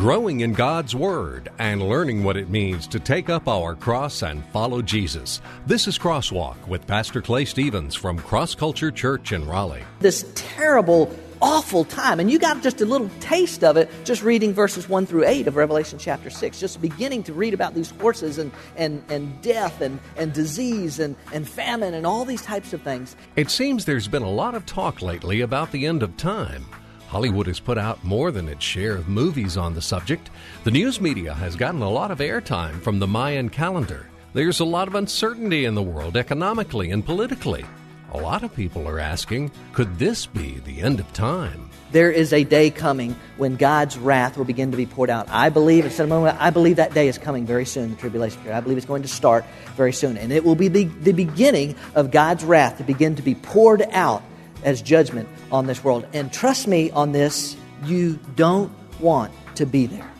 growing in God's Word, and learning what it means to take up our cross and follow Jesus. This is Crosswalk with Pastor Clay Stevens from Cross Culture Church in Raleigh. This terrible, awful time, and you got just a little taste of it just reading verses 1 through 8 of Revelation chapter 6, just beginning to read about these horses and, and, and death and, and disease and, and famine and all these types of things. It seems there's been a lot of talk lately about the end of time. Hollywood has put out more than its share of movies on the subject. The news media has gotten a lot of airtime from the Mayan calendar. There's a lot of uncertainty in the world economically and politically. A lot of people are asking, could this be the end of time? There is a day coming when God's wrath will begin to be poured out. I believe, instead of moment, I believe that day is coming very soon, the tribulation period. I believe it's going to start very soon. And it will be the, the beginning of God's wrath to begin to be poured out as judgment on this world. And trust me on this, you don't want to be there.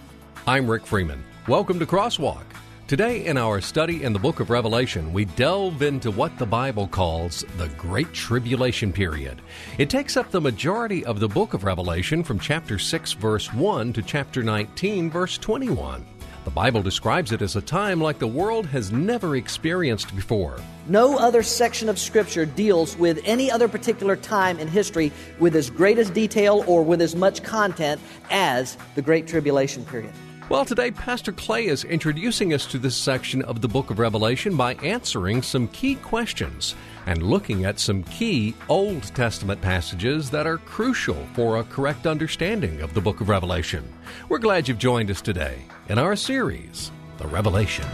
I'm Rick Freeman. Welcome to Crosswalk. Today, in our study in the book of Revelation, we delve into what the Bible calls the Great Tribulation Period. It takes up the majority of the book of Revelation from chapter 6, verse 1 to chapter 19, verse 21. The Bible describes it as a time like the world has never experienced before. No other section of Scripture deals with any other particular time in history with as great as detail or with as much content as the Great Tribulation period. Well, today, Pastor Clay is introducing us to this section of the book of Revelation by answering some key questions and looking at some key Old Testament passages that are crucial for a correct understanding of the book of Revelation. We're glad you've joined us today in our series, The Revelation.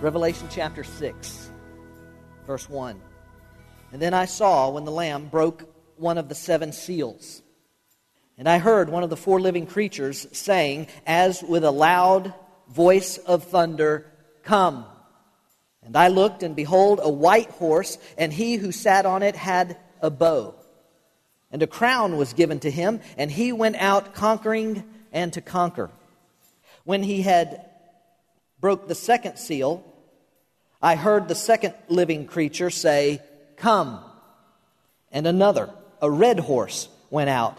Revelation chapter 6, verse 1. And then I saw when the Lamb broke one of the seven seals. And I heard one of the four living creatures saying, as with a loud voice of thunder, Come. And I looked, and behold, a white horse, and he who sat on it had a bow. And a crown was given to him, and he went out conquering and to conquer. When he had broke the second seal, I heard the second living creature say, Come. And another, a red horse, went out.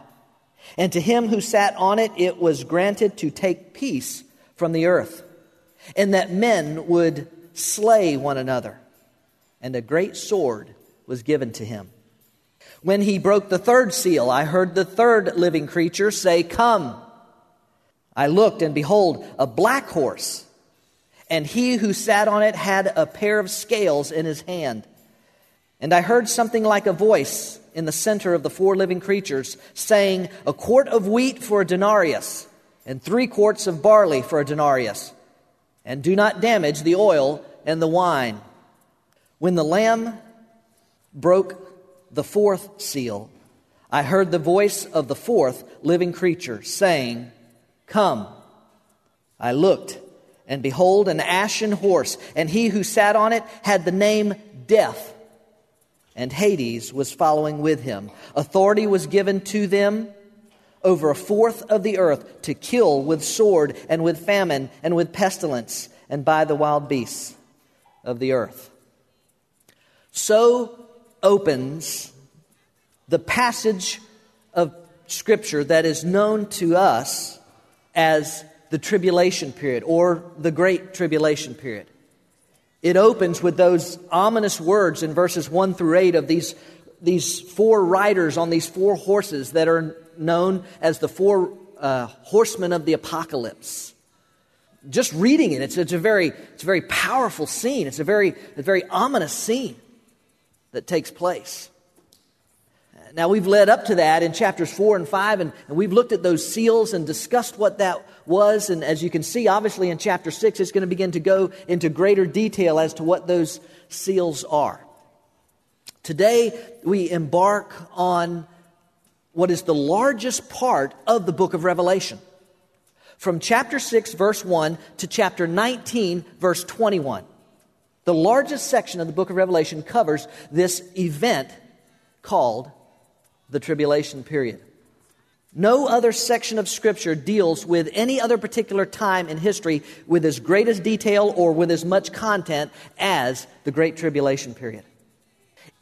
And to him who sat on it, it was granted to take peace from the earth, and that men would slay one another. And a great sword was given to him. When he broke the third seal, I heard the third living creature say, Come. I looked, and behold, a black horse, and he who sat on it had a pair of scales in his hand. And I heard something like a voice in the center of the four living creatures saying, A quart of wheat for a denarius, and three quarts of barley for a denarius, and do not damage the oil and the wine. When the Lamb broke the fourth seal, I heard the voice of the fourth living creature saying, Come. I looked, and behold, an ashen horse, and he who sat on it had the name Death, and Hades was following with him. Authority was given to them over a fourth of the earth to kill with sword, and with famine, and with pestilence, and by the wild beasts of the earth. So opens the passage of Scripture that is known to us as the tribulation period or the great tribulation period. It opens with those ominous words in verses 1 through 8 of these, these four riders on these four horses that are known as the four uh, horsemen of the apocalypse. Just reading it, it's, it's, a very, it's a very powerful scene. It's a very, a very ominous scene that takes place. Now, we've led up to that in chapters 4 and 5, and, and, we've looked at those seals and discussed what that was. And as you can see, obviously, in chapter 6, it's going to begin to go into greater detail as to what those seals are. Today, we embark on what is the largest part of the book of Revelation. From chapter 6, verse 1 to chapter 19, verse 21. The largest section of the book of Revelation covers this event called the tribulation period. No other section of Scripture deals with any other particular time in history with as great as detail or with as much content as the Great Tribulation period.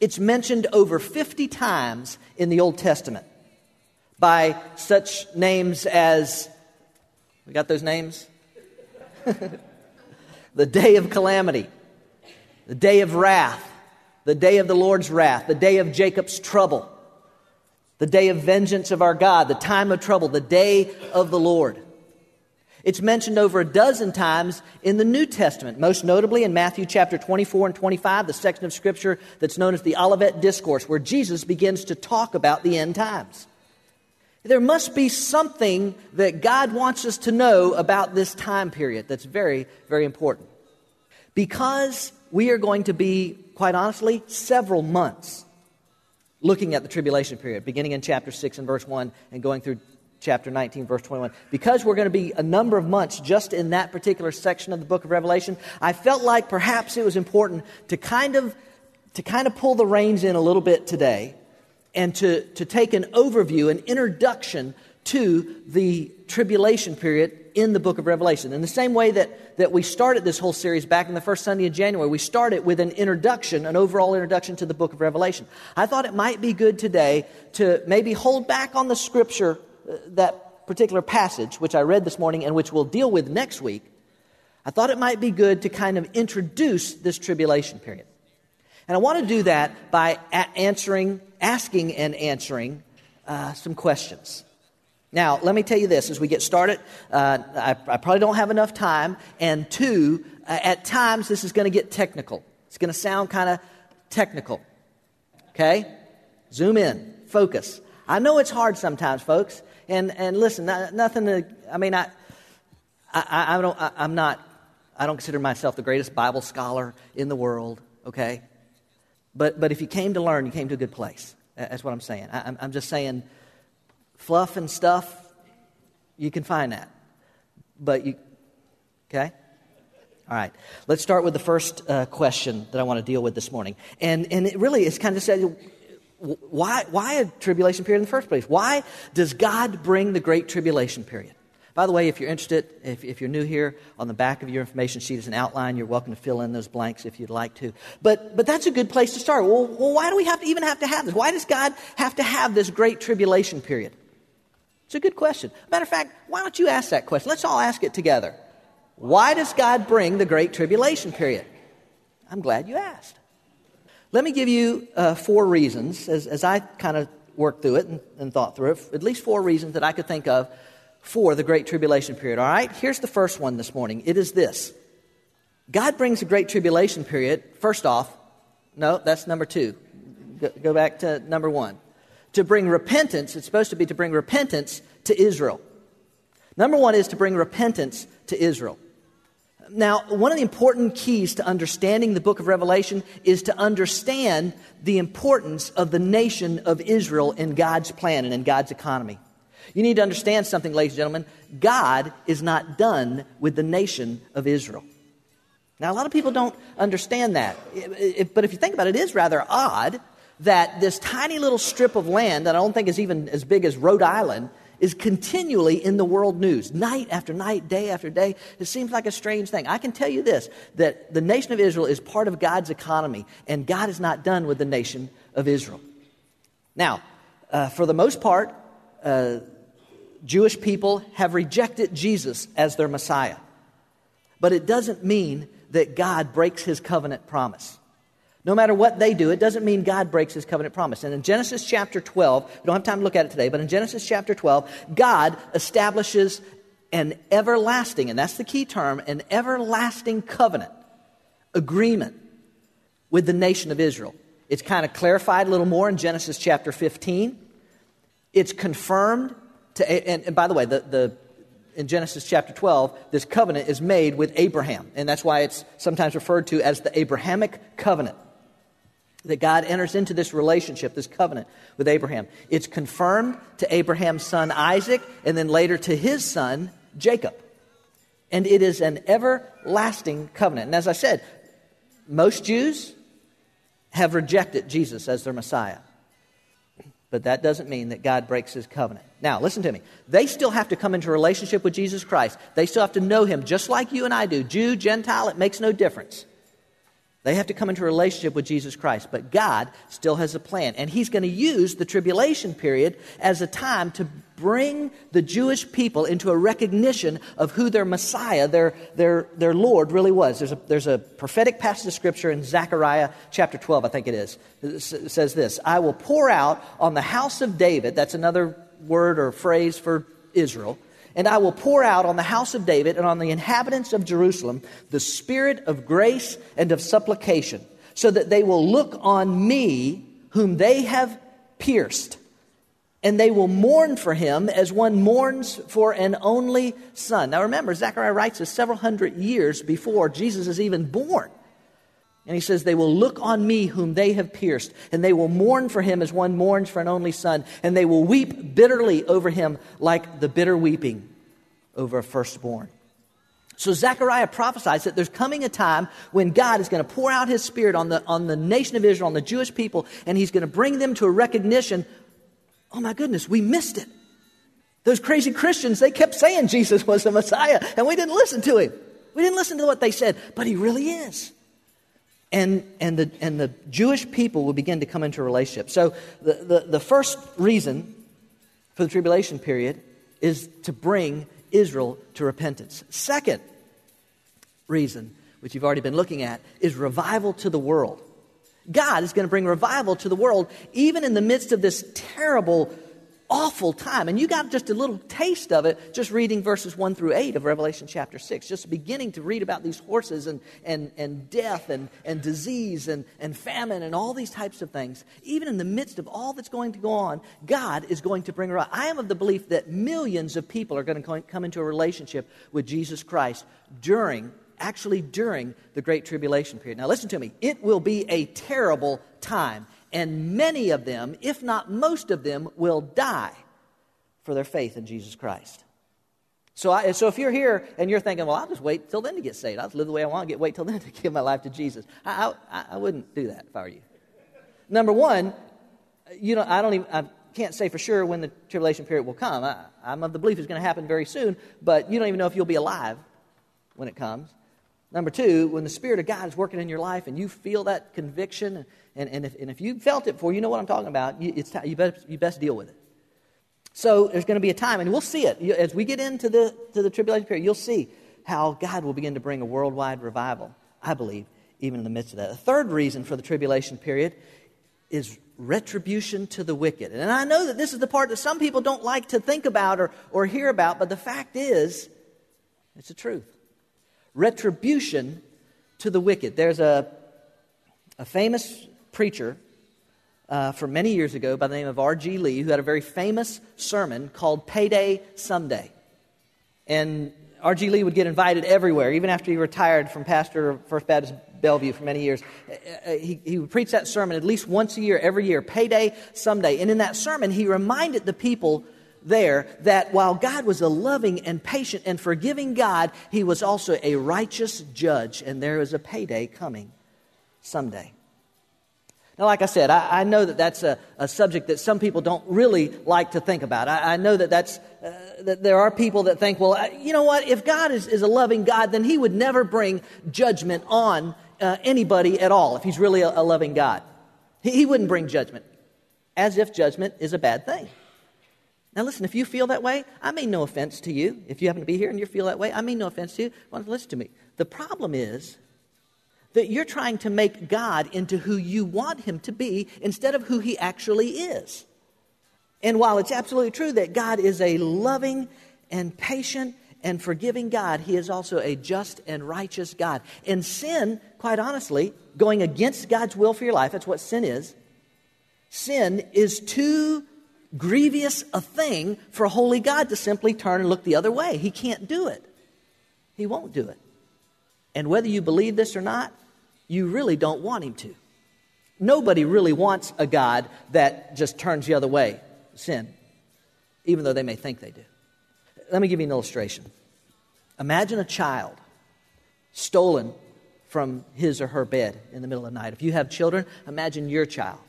It's mentioned over 50 times in the Old Testament by such names as, we got those names? the day of calamity, the day of wrath, the day of the Lord's wrath, the day of Jacob's trouble the day of vengeance of our God, the time of trouble, the day of the Lord. It's mentioned over a dozen times in the New Testament, most notably in Matthew chapter 24 and 25, the section of Scripture that's known as the Olivet Discourse, where Jesus begins to talk about the end times. There must be something that God wants us to know about this time period that's very, very important. Because we are going to be, quite honestly, several months looking at the tribulation period, beginning in chapter 6 and verse 1 and going through chapter 19, verse 21. Because we're going to be a number of months just in that particular section of the book of Revelation, I felt like perhaps it was important to kind of, to kind of pull the reins in a little bit today and to, to take an overview, an introduction to the tribulation period in the book of Revelation. In the same way that, that we started this whole series back in the first Sunday in January, we started with an introduction, an overall introduction to the book of Revelation. I thought it might be good today to maybe hold back on the scripture, uh, that particular passage, which I read this morning and which we'll deal with next week. I thought it might be good to kind of introduce this tribulation period. And I want to do that by answering, asking and answering uh, some questions. Now, let me tell you this as we get started, uh, I, I, probably don't have enough time. And two, uh, at times this is going to get technical. It's going to sound kind of technical. Okay? Zoom in, focus. I know it's hard sometimes, folks. And, and listen, not, nothing to, I mean, I, I, I don't, I, I'm not, I don't consider myself the greatest Bible scholar in the world, okay? But, but if you came to learn, you came to a good place. That's what I'm saying. I, I'm just saying, fluff and stuff, you can find that. But you, okay? All right. Let's start with the first uh, question that I want to deal with this morning. And, and it really is kind of said, why, why a tribulation period in the first place? Why does God bring the great tribulation period? By the way, if you're interested, if, if you're new here, on the back of your information sheet is an outline. You're welcome to fill in those blanks if you'd like to. But, but that's a good place to start. Well, well, why do we have to even have to have this? Why does God have to have this great tribulation period? It's a good question. Matter of fact, why don't you ask that question? Let's all ask it together. Why does God bring the Great Tribulation period? I'm glad you asked. Let me give you uh, four reasons as, as I kind of worked through it and, and thought through it, at least four reasons that I could think of for the Great Tribulation period. All right, here's the first one this morning. It is this God brings the Great Tribulation period, first off, no, that's number two. Go, go back to number one to bring repentance. It's supposed to be to bring repentance to Israel. Number one is to bring repentance to Israel. Now, one of the important keys to understanding the book of Revelation is to understand the importance of the nation of Israel in God's plan and in God's economy. You need to understand something, ladies and gentlemen. God is not done with the nation of Israel. Now, a lot of people don't understand that. But if you think about it, it is rather odd that this tiny little strip of land that I don't think is even as big as Rhode Island is continually in the world news, night after night, day after day. It seems like a strange thing. I can tell you this that the nation of Israel is part of God's economy, and God is not done with the nation of Israel. Now, uh, for the most part, uh, Jewish people have rejected Jesus as their Messiah. But it doesn't mean that God breaks his covenant promise. No matter what they do, it doesn't mean God breaks his covenant promise. And in Genesis chapter 12, we don't have time to look at it today, but in Genesis chapter 12, God establishes an everlasting, and that's the key term, an everlasting covenant agreement with the nation of Israel. It's kind of clarified a little more in Genesis chapter 15. It's confirmed to, and, and by the way, the, the, in Genesis chapter 12, this covenant is made with Abraham, and that's why it's sometimes referred to as the Abrahamic covenant that God enters into this relationship, this covenant with Abraham. It's confirmed to Abraham's son Isaac and then later to his son Jacob. And it is an everlasting covenant. And as I said, most Jews have rejected Jesus as their Messiah. But that doesn't mean that God breaks his covenant. Now, listen to me. They still have to come into relationship with Jesus Christ. They still have to know him just like you and I do. Jew, Gentile, it makes no difference. They have to come into a relationship with Jesus Christ. But God still has a plan. And He's going to use the tribulation period as a time to bring the Jewish people into a recognition of who their Messiah, their, their, their Lord, really was. There's a, there's a prophetic passage of Scripture in Zechariah chapter 12, I think it is. It says this I will pour out on the house of David, that's another word or phrase for Israel and I will pour out on the house of David and on the inhabitants of Jerusalem the spirit of grace and of supplication, so that they will look on me, whom they have pierced, and they will mourn for him as one mourns for an only son. Now remember, Zechariah writes this several hundred years before Jesus is even born. And he says, They will look on me whom they have pierced, and they will mourn for him as one mourns for an only son, and they will weep bitterly over him like the bitter weeping over a firstborn. So Zechariah prophesies that there's coming a time when God is going to pour out his spirit on the, on the nation of Israel, on the Jewish people, and he's going to bring them to a recognition oh my goodness, we missed it. Those crazy Christians, they kept saying Jesus was the Messiah, and we didn't listen to him. We didn't listen to what they said, but he really is. And, and, the, and the Jewish people will begin to come into a relationship. So, the, the, the first reason for the tribulation period is to bring Israel to repentance. Second reason, which you've already been looking at, is revival to the world. God is going to bring revival to the world, even in the midst of this terrible awful time. And you got just a little taste of it just reading verses 1 through 8 of Revelation chapter 6, just beginning to read about these horses and, and, and death and, and disease and, and famine and all these types of things. Even in the midst of all that's going to go on, God is going to bring around. I am of the belief that millions of people are going to come into a relationship with Jesus Christ during actually during the Great Tribulation period. Now, listen to me. It will be a terrible time and many of them, if not most of them, will die for their faith in Jesus Christ. So, I, so if you're here and you're thinking, well, I'll just wait till then to get saved. I'll just live the way I want to get, wait till then to give my life to Jesus. I, I, I wouldn't do that if I were you. Number one, you know, I don't even, I can't say for sure when the tribulation period will come. I, I'm of the belief it's going to happen very soon, but you don't even know if you'll be alive when it comes. Number two, when the Spirit of God is working in your life and you feel that conviction, and, and, if, and if you felt it before, you know what I'm talking about, you, it's, you, best, you best deal with it. So there's going to be a time, and we'll see it. As we get into the, to the tribulation period, you'll see how God will begin to bring a worldwide revival, I believe, even in the midst of that. The third reason for the tribulation period is retribution to the wicked. And I know that this is the part that some people don't like to think about or, or hear about, but the fact is, it's the truth retribution to the wicked. There's a, a famous preacher uh, from many years ago by the name of R.G. Lee who had a very famous sermon called Payday Someday. And R.G. Lee would get invited everywhere, even after he retired from pastor of First Baptist Bellevue for many years. Uh, uh, he, he would preach that sermon at least once a year, every year, Payday Someday. And in that sermon, he reminded the people there that while God was a loving and patient and forgiving God, he was also a righteous judge, and there is a payday coming someday. Now, like I said, I, I know that that's a, a, subject that some people don't really like to think about. I, I know that, that's, uh, that there are people that think, well, uh, you know what? If God is, is a loving God, then he would never bring judgment on uh, anybody at all if he's really a, a loving God. He, he wouldn't bring judgment, as if judgment is a bad thing. Now, listen, if you feel that way, I mean no offense to you. If you happen to be here and you feel that way, I mean no offense to you. Well, listen to me. The problem is that you're trying to make God into who you want him to be instead of who he actually is. And while it's absolutely true that God is a loving and patient and forgiving God, he is also a just and righteous God. And sin, quite honestly, going against God's will for your life, that's what sin is. Sin is too grievous a thing for a holy God to simply turn and look the other way. He can't do it. He won't do it. And whether you believe this or not, you really don't want him to. Nobody really wants a God that just turns the other way, sin, even though they may think they do. Let me give you an illustration. Imagine a child stolen from his or her bed in the middle of the night. If you have children, imagine your child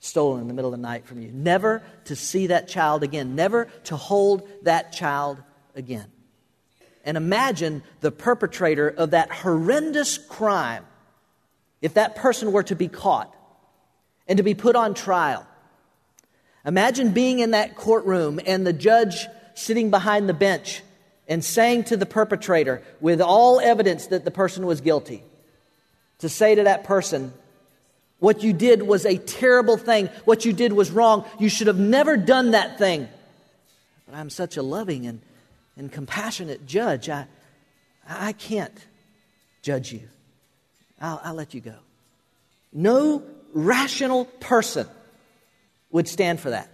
stolen in the middle of the night from you. Never to see that child again. Never to hold that child again. And imagine the perpetrator of that horrendous crime if that person were to be caught and to be put on trial. Imagine being in that courtroom and the judge sitting behind the bench and saying to the perpetrator, with all evidence that the person was guilty, to say to that person, What you did was a terrible thing. What you did was wrong. You should have never done that thing. But I'm such a loving and, and compassionate judge. I, I can't judge you. I'll, I'll let you go. No rational person would stand for that.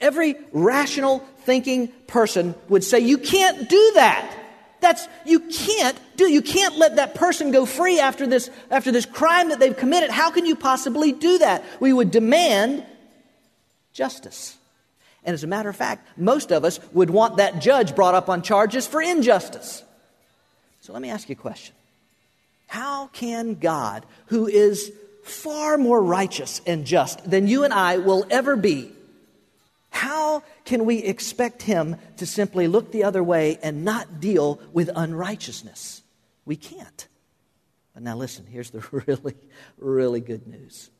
Every rational thinking person would say, You can't do that. That's you can't do. You can't let that person go free after this after this crime that they've committed. How can you possibly do that? We would demand justice. And as a matter of fact, most of us would want that judge brought up on charges for injustice. So let me ask you a question. How can God, who is far more righteous and just than you and I will ever be, how can we expect him to simply look the other way and not deal with unrighteousness? We can't. But now listen, here's the really, really good news.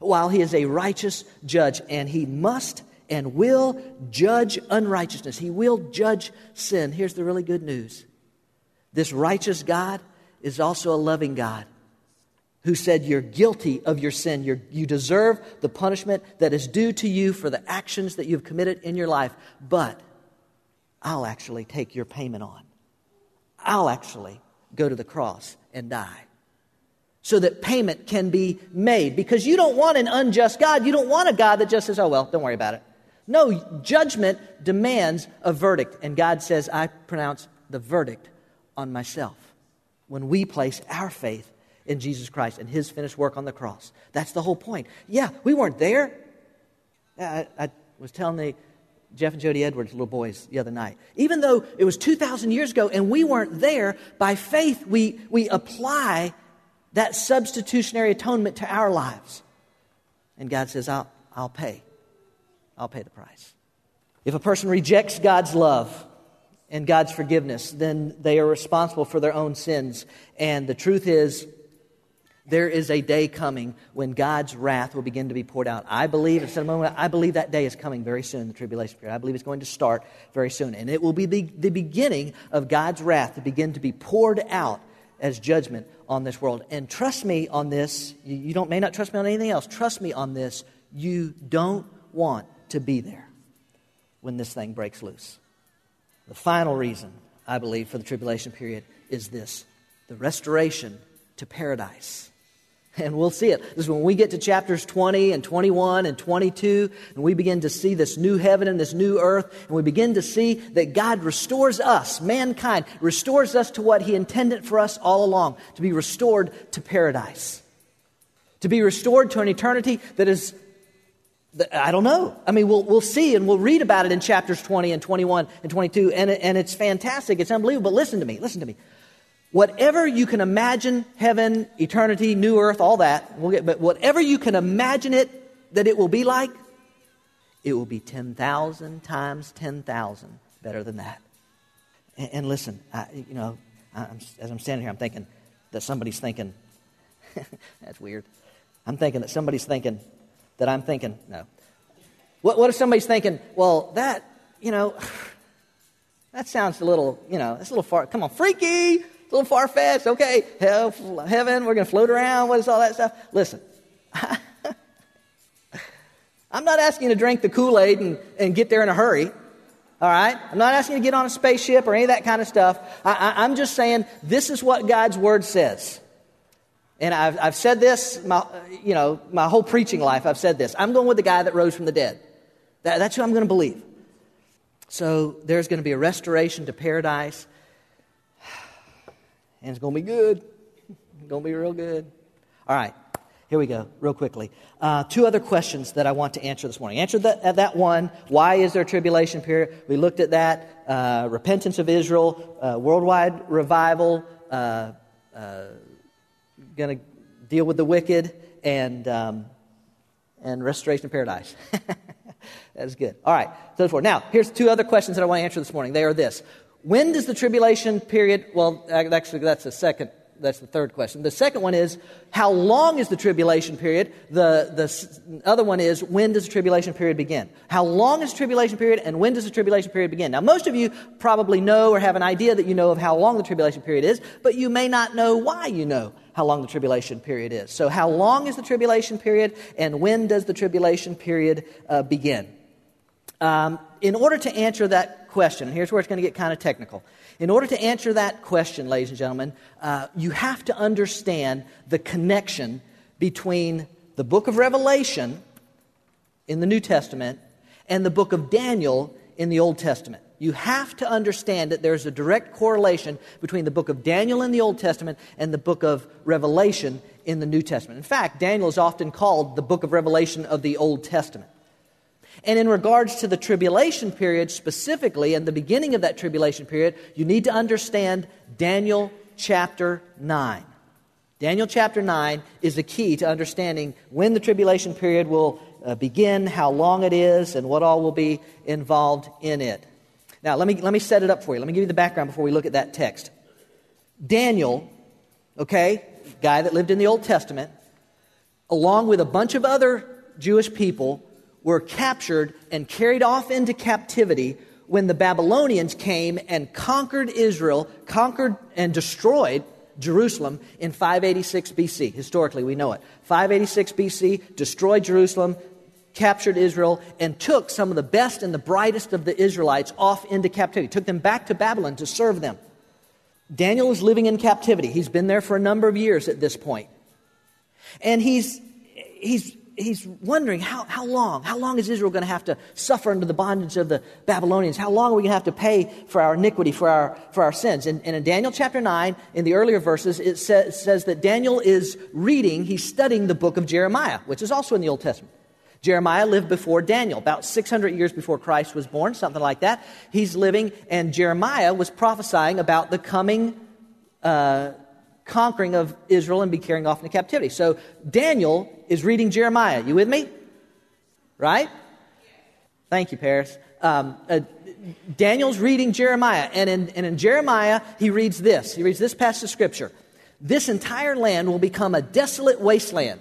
While he is a righteous judge, and he must and will judge unrighteousness, he will judge sin. Here's the really good news this righteous God is also a loving God who said, You're guilty of your sin. You're, you deserve the punishment that is due to you for the actions that you've committed in your life, but I'll actually take your payment on. I'll actually go to the cross and die so that payment can be made because you don't want an unjust God. You don't want a God that just says, Oh, well, don't worry about it. No, judgment demands a verdict, and God says, I pronounce the verdict on myself when we place our faith in Jesus Christ and his finished work on the cross. That's the whole point. Yeah, we weren't there. I, I was telling the Jeff and Jody Edwards, little boys, the other night. Even though it was 2,000 years ago and we weren't there, by faith we, we apply that substitutionary atonement to our lives. And God says, I'll, I'll pay. I'll pay the price. If a person rejects God's love, and God's forgiveness, then they are responsible for their own sins. And the truth is, there is a day coming when God's wrath will begin to be poured out. I believe, at a moment, I believe that day is coming very soon, the tribulation period. I believe it's going to start very soon. And it will be the, the beginning of God's wrath to begin to be poured out as judgment on this world. And trust me on this, you, you don't, may not trust me on anything else, trust me on this, you don't want to be there when this thing breaks loose. The final reason, I believe, for the tribulation period is this the restoration to paradise. And we'll see it. This is when we get to chapters 20 and 21 and 22, and we begin to see this new heaven and this new earth, and we begin to see that God restores us, mankind, restores us to what He intended for us all along to be restored to paradise, to be restored to an eternity that is I don't know. I mean, we'll, we'll see and we'll read about it in chapters 20 and 21 and 22, and, and it's fantastic. It's unbelievable. But listen to me, listen to me. Whatever you can imagine, heaven, eternity, new earth, all that, we'll get, but whatever you can imagine it that it will be like, it will be 10,000 times 10,000 better than that. And, and listen, I, you know, I'm, as I'm standing here, I'm thinking that somebody's thinking, that's weird. I'm thinking that somebody's thinking, that I'm thinking, no. What, what if somebody's thinking, well, that, you know, that sounds a little, you know, that's a little far, come on, freaky, a little far fetched. Okay, hell, heaven, we're going to float around. What is all that stuff? Listen, I'm not asking you to drink the Kool Aid and, and get there in a hurry. All right? I'm not asking you to get on a spaceship or any of that kind of stuff. I, I, I'm just saying this is what God's Word says. And I've, I've said this, my, you know, my whole preaching life, I've said this. I'm going with the guy that rose from the dead. That, that's who I'm going to believe. So there's going to be a restoration to paradise. And it's going to be good. It's going to be real good. All right, here we go, real quickly. Uh, two other questions that I want to answer this morning. Answer that, that one why is there a tribulation period? We looked at that. Uh, repentance of Israel, uh, worldwide revival. Going to deal with the wicked and, um, and restoration of paradise. that is good. All right, so forth. Now, here's two other questions that I want to answer this morning. They are this When does the tribulation period, well, actually, that's the second that's the third question. The second one is, how long is the tribulation period? The, the other one is, when does the tribulation period begin? How long is the tribulation period and when does the tribulation period begin? Now, most of you probably know or have an idea that you know of how long the tribulation period is, but you may not know why you know how long the tribulation period is. So, how long is the tribulation period and when does the tribulation period uh, begin? Um, in order to answer that question, here's where it's going to get kind of technical. In order to answer that question, ladies and gentlemen, uh, you have to understand the connection between the book of Revelation in the New Testament and the book of Daniel in the Old Testament. You have to understand that there's a direct correlation between the book of Daniel in the Old Testament and the book of Revelation in the New Testament. In fact, Daniel is often called the book of Revelation of the Old Testament. And in regards to the tribulation period specifically, and the beginning of that tribulation period, you need to understand Daniel chapter 9. Daniel chapter 9 is the key to understanding when the tribulation period will uh, begin, how long it is, and what all will be involved in it. Now, let me, let me set it up for you. Let me give you the background before we look at that text. Daniel, okay, guy that lived in the Old Testament, along with a bunch of other Jewish people, were captured and carried off into captivity when the Babylonians came and conquered Israel, conquered and destroyed Jerusalem in 586 BC. Historically, we know it. 586 BC, destroyed Jerusalem, captured Israel, and took some of the best and the brightest of the Israelites off into captivity, took them back to Babylon to serve them. Daniel is living in captivity. He's been there for a number of years at this point. And he's, he's he's wondering how, how long? How long is Israel going to have to suffer under the bondage of the Babylonians? How long are we going to have to pay for our iniquity, for our, for our sins? And, and in Daniel chapter 9, in the earlier verses, it says, says that Daniel is reading, he's studying the book of Jeremiah, which is also in the Old Testament. Jeremiah lived before Daniel, about 600 years before Christ was born, something like that. He's living, and Jeremiah was prophesying about the coming uh, conquering of Israel and be carrying off into captivity. So Daniel is reading Jeremiah. You with me? Right? Thank you, Paris. Um, uh, Daniel's reading Jeremiah, and in, and in Jeremiah, he reads this. He reads this passage of Scripture. This entire land will become a desolate wasteland.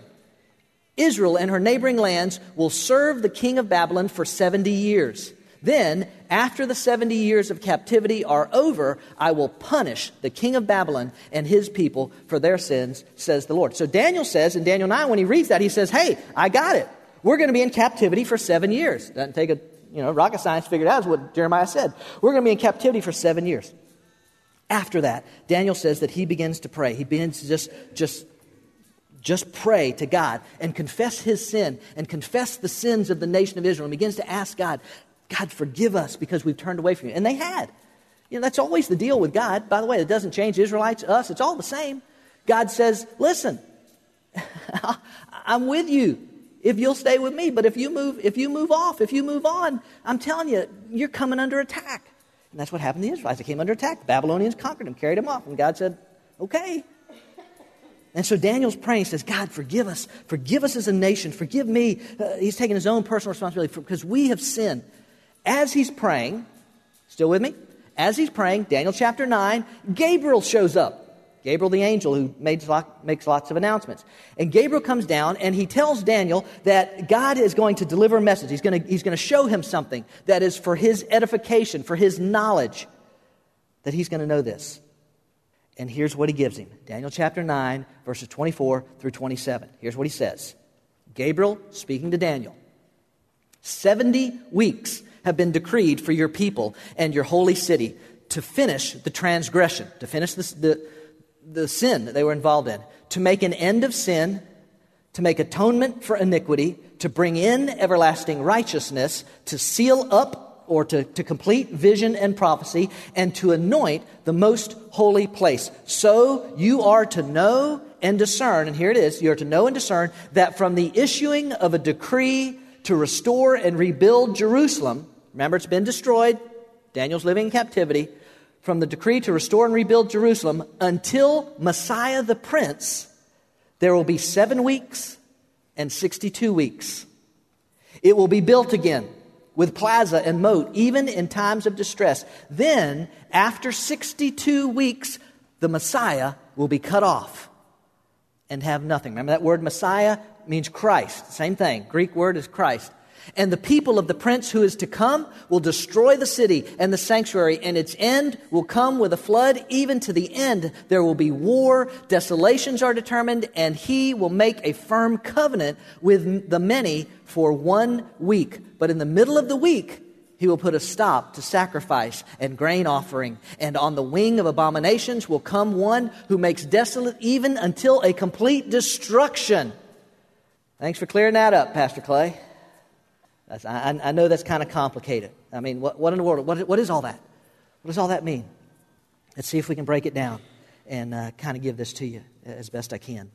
Israel and her neighboring lands will serve the king of Babylon for 70 years. Then, after the 70 years of captivity are over, I will punish the king of Babylon and his people for their sins, says the Lord. So Daniel says in Daniel 9, when he reads that, he says, Hey, I got it. We're going to be in captivity for seven years. Doesn't take a you know, rocket science figured out is what Jeremiah said. We're going to be in captivity for seven years. After that, Daniel says that he begins to pray. He begins to just, just just pray to God and confess his sin and confess the sins of the nation of Israel and begins to ask God, God, forgive us because we've turned away from you. And they had. You know, that's always the deal with God. By the way, it doesn't change Israelites, us, it's all the same. God says, listen, I'm with you if you'll stay with me. But if you move, if you move off, if you move on, I'm telling you, you're coming under attack. And that's what happened to the Israelites. They came under attack. The Babylonians conquered them, carried them off. And God said, okay. And so Daniel's praying, he says, God, forgive us. Forgive us as a nation. Forgive me. Uh, he's taking his own personal responsibility because we have sinned. As he's praying, still with me? As he's praying, Daniel chapter 9, Gabriel shows up. Gabriel, the angel who makes, makes lots of announcements. And Gabriel comes down and he tells Daniel that God is going to deliver a message. He's going to, he's going to show him something that is for his edification, for his knowledge, that he's going to know this. And here's what he gives him Daniel chapter 9, verses 24 through 27. Here's what he says Gabriel speaking to Daniel 70 weeks have been decreed for your people and your holy city to finish the transgression, to finish the, the, the sin that they were involved in, to make an end of sin, to make atonement for iniquity, to bring in everlasting righteousness, to seal up or to, to complete vision and prophecy, and to anoint the most holy place. So you are to know and discern, and here it is you are to know and discern that from the issuing of a decree to restore and rebuild Jerusalem. Remember, it's been destroyed. Daniel's living in captivity. From the decree to restore and rebuild Jerusalem until Messiah the Prince, there will be seven weeks and 62 weeks. It will be built again with plaza and moat, even in times of distress. Then, after 62 weeks, the Messiah will be cut off and have nothing. Remember that word Messiah means Christ. Same thing. Greek word is Christ. And the people of the prince who is to come will destroy the city and the sanctuary, and its end will come with a flood. Even to the end, there will be war, desolations are determined, and he will make a firm covenant with the many for one week. But in the middle of the week, he will put a stop to sacrifice and grain offering, and on the wing of abominations will come one who makes desolate even until a complete destruction. Thanks for clearing that up, Pastor Clay. I, I know that's kind of complicated. I mean, what, what in the world? What, what is all that? What does all that mean? Let's see if we can break it down and uh, kind of give this to you as best I can.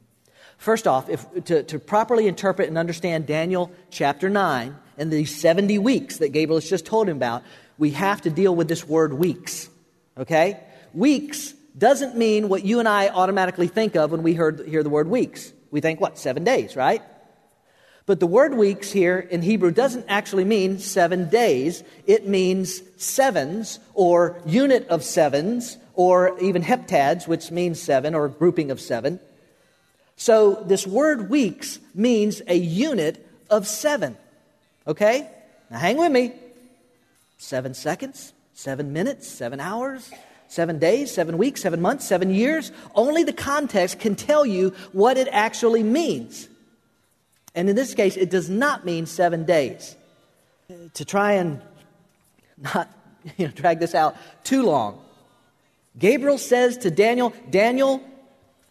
First off, if, to, to properly interpret and understand Daniel chapter 9 and these 70 weeks that Gabriel has just told him about, we have to deal with this word weeks. Okay? Weeks doesn't mean what you and I automatically think of when we heard, hear the word weeks. We think, what, seven days, right? But the word weeks here in Hebrew doesn't actually mean seven days. It means sevens or unit of sevens or even heptads, which means seven or grouping of seven. So this word weeks means a unit of seven. Okay? Now hang with me. Seven seconds, seven minutes, seven hours, seven days, seven weeks, seven months, seven years. Only the context can tell you what it actually means. And in this case, it does not mean seven days. To try and not you know, drag this out too long, Gabriel says to Daniel, Daniel,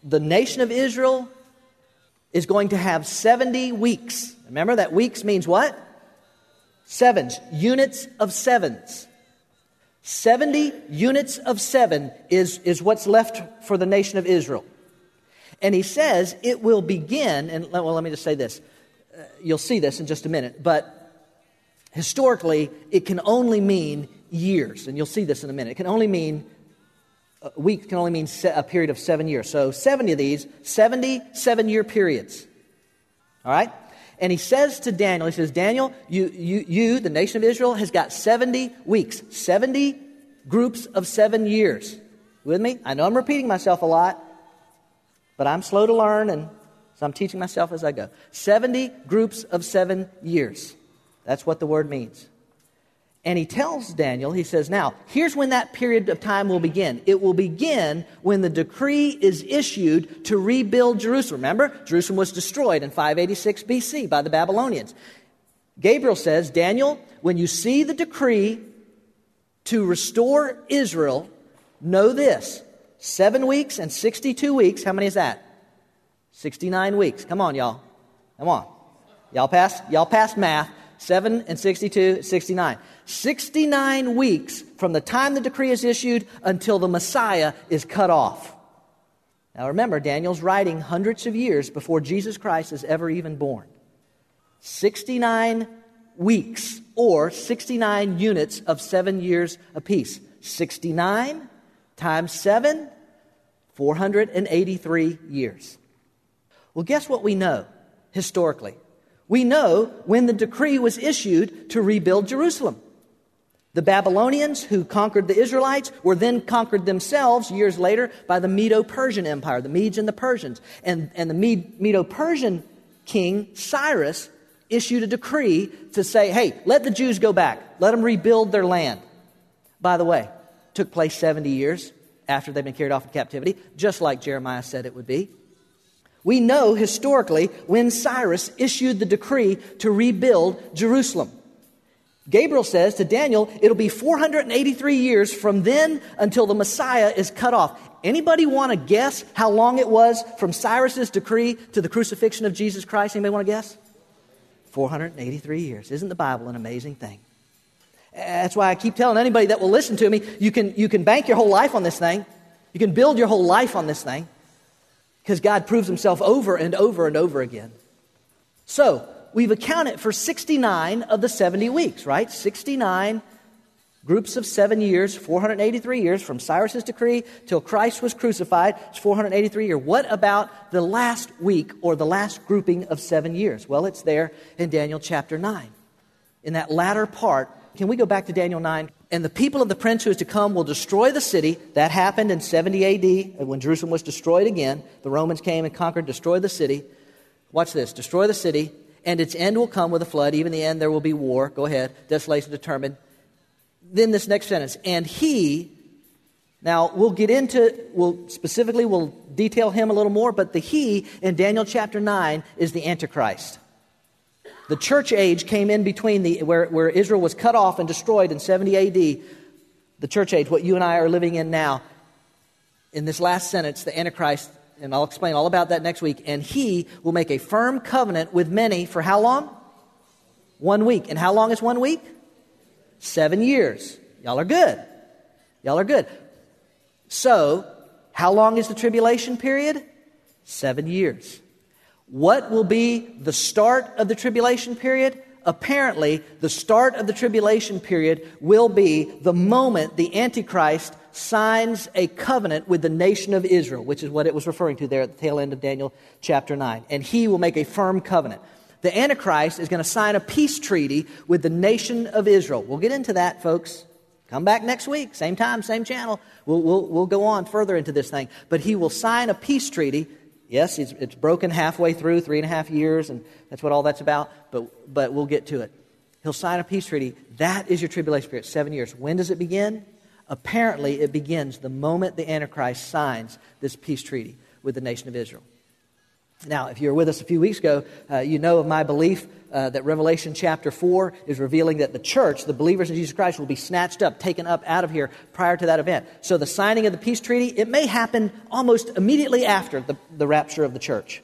the nation of Israel is going to have 70 weeks. Remember that weeks means what? Sevens, units of sevens. 70 units of seven is, is what's left for the nation of Israel. And he says it will begin, and well, let me just say this Uh, you'll see this in just a minute, but historically, it can only mean years, and you'll see this in a minute. It can only mean a week can only mean a period of seven years. So 70 of these, 70 seven year periods. All right? And he says to Daniel, he says, Daniel, you, you, you, the nation of Israel, has got 70 weeks, 70 groups of seven years. With me? I know I'm repeating myself a lot, but I'm slow to learn and so I'm teaching myself as I go. 70 groups of seven years. That's what the word means. And he tells Daniel, he says, Now, here's when that period of time will begin. It will begin when the decree is issued to rebuild Jerusalem. Remember, Jerusalem was destroyed in 586 BC by the Babylonians. Gabriel says, Daniel, when you see the decree to restore Israel, know this seven weeks and 62 weeks, how many is that? 69 weeks. Come on, y'all. Come on. Y'all passed, y'all passed math. 7 and 62, 69. 69 weeks from the time the decree is issued until the Messiah is cut off. Now remember, Daniel's writing hundreds of years before Jesus Christ is ever even born. 69 weeks, or 69 units of seven years apiece. 69 times 7, 483 years. Well, guess what we know historically? We know when the decree was issued to rebuild Jerusalem. The Babylonians, who conquered the Israelites, were then conquered themselves years later by the Medo Persian Empire, the Medes and the Persians. And, and the Medo Persian king, Cyrus, issued a decree to say, hey, let the Jews go back, let them rebuild their land. By the way, took place 70 years after they'd been carried off in captivity, just like Jeremiah said it would be. We know historically when Cyrus issued the decree to rebuild Jerusalem. Gabriel says to Daniel, it'll be 483 years from then until the Messiah is cut off. Anybody want to guess how long it was from Cyrus's decree to the crucifixion of Jesus Christ? Anybody want to guess? 483 years. Isn't the Bible an amazing thing? That's why I keep telling anybody that will listen to me, you can, you can bank your whole life on this thing. You can build your whole life on this thing because God proves himself over and over and over again. So, we've accounted for 69 of the 70 weeks, right? 69 groups of seven years, 483 years from Cyrus's decree till Christ was crucified. It's 483 years. What about the last week or the last grouping of seven years? Well, it's there in Daniel chapter 9. in that latter part, can we go back to Daniel 9? And the people of the prince who is to come will destroy the city. That happened in 70 AD uh, when Jerusalem was destroyed again. The Romans came and conquered, destroyed the city. Watch this destroy the city, and its end will come with a flood. Even the end, there will be war. Go ahead. Desolation determined. Then this next sentence, and he, now we'll get into, we'll specifically, we'll detail him a little more, but the he in Daniel chapter 9 is the Antichrist. The church age came in between the, where, where Israel was cut off and destroyed in 70 AD. The church age, what you and I are living in now. In this last sentence, the Antichrist, and I'll explain all about that next week, and he will make a firm covenant with many for how long? One week. And how long is one week? Seven years. Y'all are good. Y'all are good. So, how long is the tribulation period? Seven years. What will be the start of the tribulation period? Apparently, the start of the tribulation period will be the moment the Antichrist signs a covenant with the nation of Israel, which is what it was referring to there at the tail end of Daniel chapter 9. And he will make a firm covenant. The Antichrist is going to sign a peace treaty with the nation of Israel. We'll get into that, folks. Come back next week, same time, same channel. We'll, we'll, we'll go on further into this thing. But he will sign a peace treaty Yes, it's, it's broken halfway through, three and a half years, and that's what all that's about, but, but we'll get to it. He'll sign a peace treaty. That is your tribulation period, seven years. When does it begin? Apparently, it begins the moment the Antichrist signs this peace treaty with the nation of Israel. Now, if you were with us a few weeks ago, uh, you know of my belief uh, that Revelation chapter 4 is revealing that the church, the believers in Jesus Christ, will be snatched up, taken up out of here prior to that event. So the signing of the peace treaty, it may happen almost immediately after the, the rapture of the church.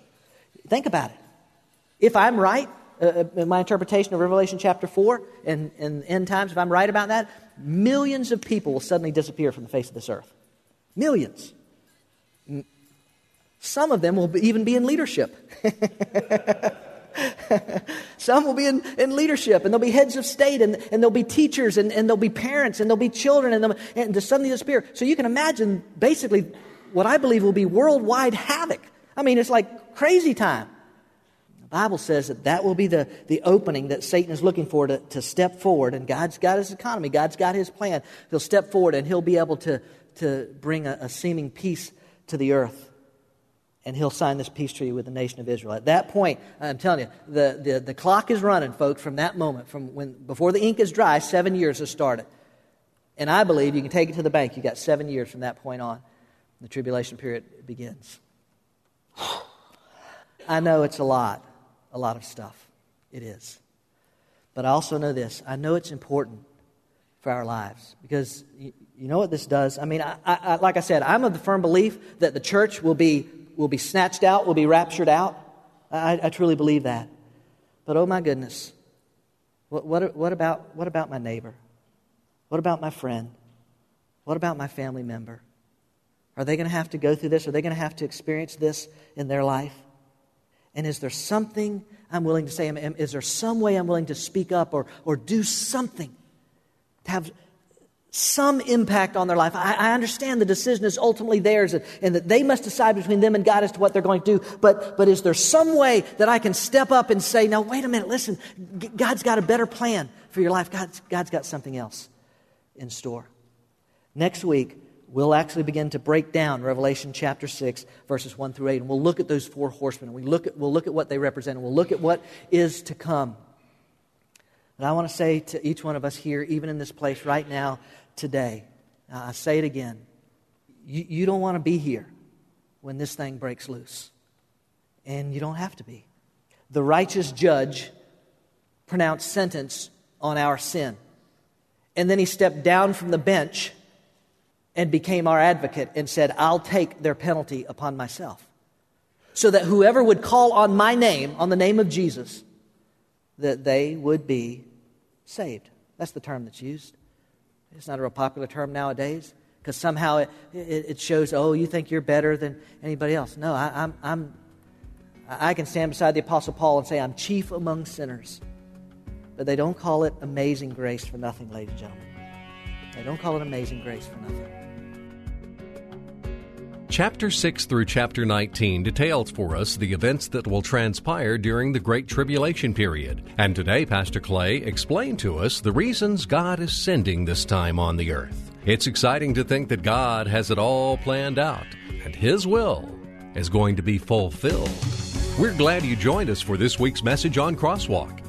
Think about it. If I'm right uh, uh in my interpretation of Revelation chapter 4 and, and end times, if I'm right about that, millions of people will suddenly disappear from the face of this earth. Millions. Some of them will even be in leadership. Some will be in, in leadership, and they'll be heads of state, and, and they'll be teachers, and, and they'll be parents, and they'll be children, and, and the Sunday of the Spirit. So you can imagine basically what I believe will be worldwide havoc. I mean, it's like crazy time. The Bible says that that will be the, the opening that Satan is looking for to, to step forward, and God's got his economy, God's got his plan. He'll step forward, and he'll be able to, to bring a, a seeming peace to the earth and he'll sign this peace treaty with the nation of Israel. At that point, I'm telling you, the, the, the clock is running, folks, from that moment, from when before the ink is dry, seven years has started. And I believe you can take it to the bank. You've got seven years from that point on. The tribulation period begins. I know it's a lot, a lot of stuff. It is. But I also know this I know it's important for our lives because you, you know what this does? I mean, I, I, like I said, I'm of the firm belief that the church will be will be snatched out, will be raptured out. I, I truly believe that. But oh my goodness, what, what, what, about, what about my neighbor? What about my friend? What about my family member? Are they going to have to go through this? Are they going to have to experience this in their life? And is there something I'm willing to say? Is there some way I'm willing to speak up or, or do something to have some impact on their life. I, I, understand the decision is ultimately theirs and, and, that they must decide between them and God as to what they're going to do. But, but is there some way that I can step up and say, now, wait a minute, listen, God's got a better plan for your life. God's, God's got something else in store. Next week, we'll actually begin to break down Revelation chapter 6, verses 1 through 8. And we'll look at those four horsemen. And we look at, we'll look at what they represent. And we'll look at what is to come. And I want to say to each one of us here, even in this place right now, today. I say it again. You, you don't want to be here when this thing breaks loose. And you don't have to be. The righteous judge pronounced sentence on our sin. And then he stepped down from the bench and became our advocate and said, I'll take their penalty upon myself. So that whoever would call on my name, on the name of Jesus, that they would be saved. That's the term that's used. It's not a real popular term nowadays because somehow it, it, it, shows, oh, you think you're better than anybody else. No, I, I'm, I'm, I can stand beside the Apostle Paul and say, I'm chief among sinners. But they don't call it amazing grace for nothing, ladies and gentlemen. They don't call it amazing grace for nothing. Chapter 6 through chapter 19 details for us the events that will transpire during the Great Tribulation period. And today, Pastor Clay explained to us the reasons God is sending this time on the earth. It's exciting to think that God has it all planned out, and His will is going to be fulfilled. We're glad you joined us for this week's message on Crosswalk.